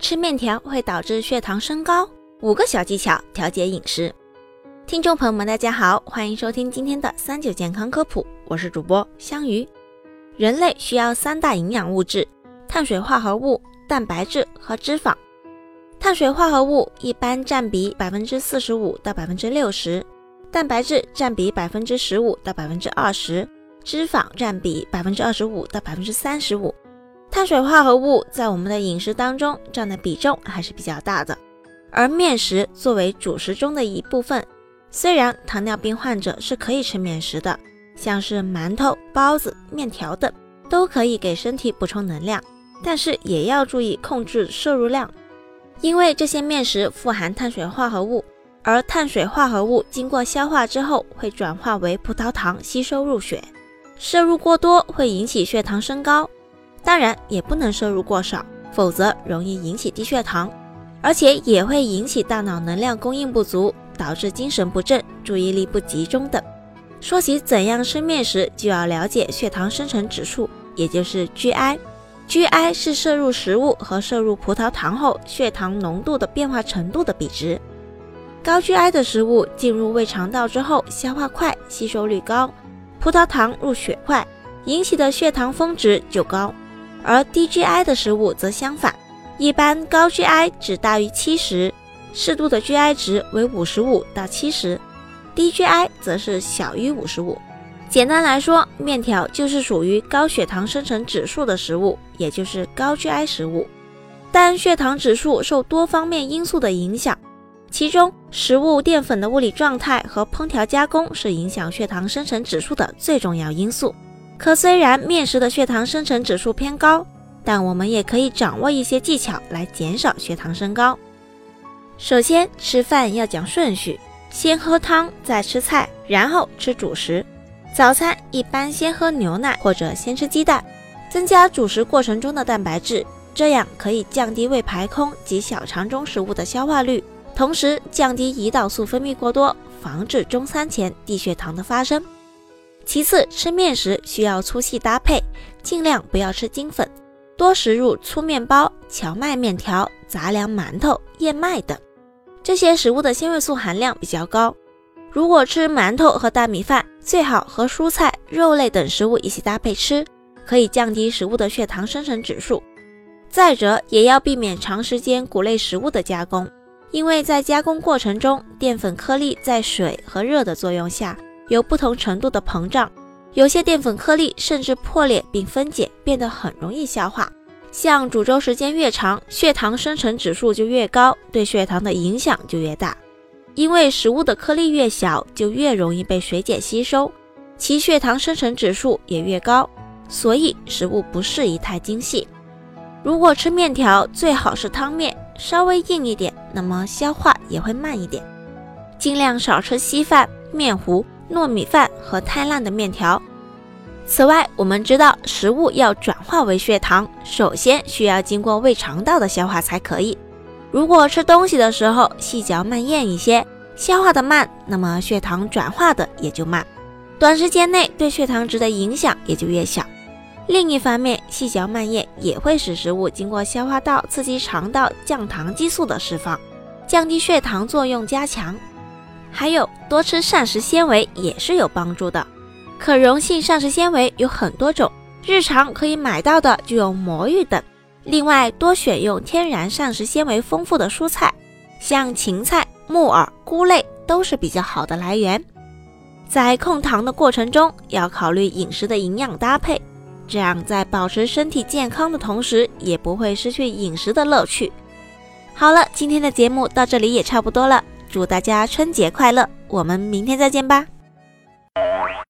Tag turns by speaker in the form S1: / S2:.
S1: 吃面条会导致血糖升高，五个小技巧调节饮食。听众朋友们，大家好，欢迎收听今天的三九健康科普，我是主播香鱼。人类需要三大营养物质：碳水化合物、蛋白质和脂肪。碳水化合物一般占比百分之四十五到百分之六十，蛋白质占比百分之十五到百分之二十，脂肪占比百分之二十五到百分之三十五。碳水化合物在我们的饮食当中占的比重还是比较大的，而面食作为主食中的一部分，虽然糖尿病患者是可以吃面食的，像是馒头、包子、面条等都可以给身体补充能量，但是也要注意控制摄入量，因为这些面食富含碳水化合物，而碳水化合物经过消化之后会转化为葡萄糖吸收入血，摄入过多会引起血糖升高。当然也不能摄入过少，否则容易引起低血糖，而且也会引起大脑能量供应不足，导致精神不振、注意力不集中等。说起怎样吃面食，就要了解血糖生成指数，也就是 GI。GI 是摄入食物和摄入葡萄糖后血糖浓度的变化程度的比值。高 GI 的食物进入胃肠道之后，消化快，吸收率高，葡萄糖入血快，引起的血糖峰值就高。而低 GI 的食物则相反，一般高 GI 值大于七十，适度的 GI 值为五十五到七十，低 GI 则是小于五十五。简单来说，面条就是属于高血糖生成指数的食物，也就是高 GI 食物。但血糖指数受多方面因素的影响，其中食物淀粉的物理状态和烹调加工是影响血糖生成指数的最重要因素。可虽然面食的血糖生成指数偏高，但我们也可以掌握一些技巧来减少血糖升高。首先，吃饭要讲顺序，先喝汤，再吃菜，然后吃主食。早餐一般先喝牛奶或者先吃鸡蛋，增加主食过程中的蛋白质，这样可以降低胃排空及小肠中食物的消化率，同时降低胰岛素分泌过多，防止中餐前低血糖的发生。其次，吃面时需要粗细搭配，尽量不要吃精粉，多食入粗面包、荞麦面条、杂粮馒头、燕麦等，这些食物的纤维素含量比较高。如果吃馒头和大米饭，最好和蔬菜、肉类等食物一起搭配吃，可以降低食物的血糖生成指数。再者，也要避免长时间谷类食物的加工，因为在加工过程中，淀粉颗粒在水和热的作用下。有不同程度的膨胀，有些淀粉颗粒甚至破裂并分解，变得很容易消化。像煮粥时间越长，血糖生成指数就越高，对血糖的影响就越大。因为食物的颗粒越小，就越容易被水解吸收，其血糖生成指数也越高。所以食物不适宜太精细。如果吃面条，最好是汤面，稍微硬一点，那么消化也会慢一点。尽量少吃稀饭、面糊。糯米饭和太烂的面条。此外，我们知道食物要转化为血糖，首先需要经过胃肠道的消化才可以。如果吃东西的时候细嚼慢咽一些，消化的慢，那么血糖转化的也就慢，短时间内对血糖值的影响也就越小。另一方面，细嚼慢咽也会使食物经过消化道刺激肠道降糖激素的释放，降低血糖作用加强。还有多吃膳食纤维也是有帮助的，可溶性膳食纤维有很多种，日常可以买到的就有魔芋等。另外，多选用天然膳食纤维丰富的蔬菜，像芹菜、木耳、菇类都是比较好的来源。在控糖的过程中，要考虑饮食的营养搭配，这样在保持身体健康的同时，也不会失去饮食的乐趣。好了，今天的节目到这里也差不多了。祝大家春节快乐我们明天再见吧。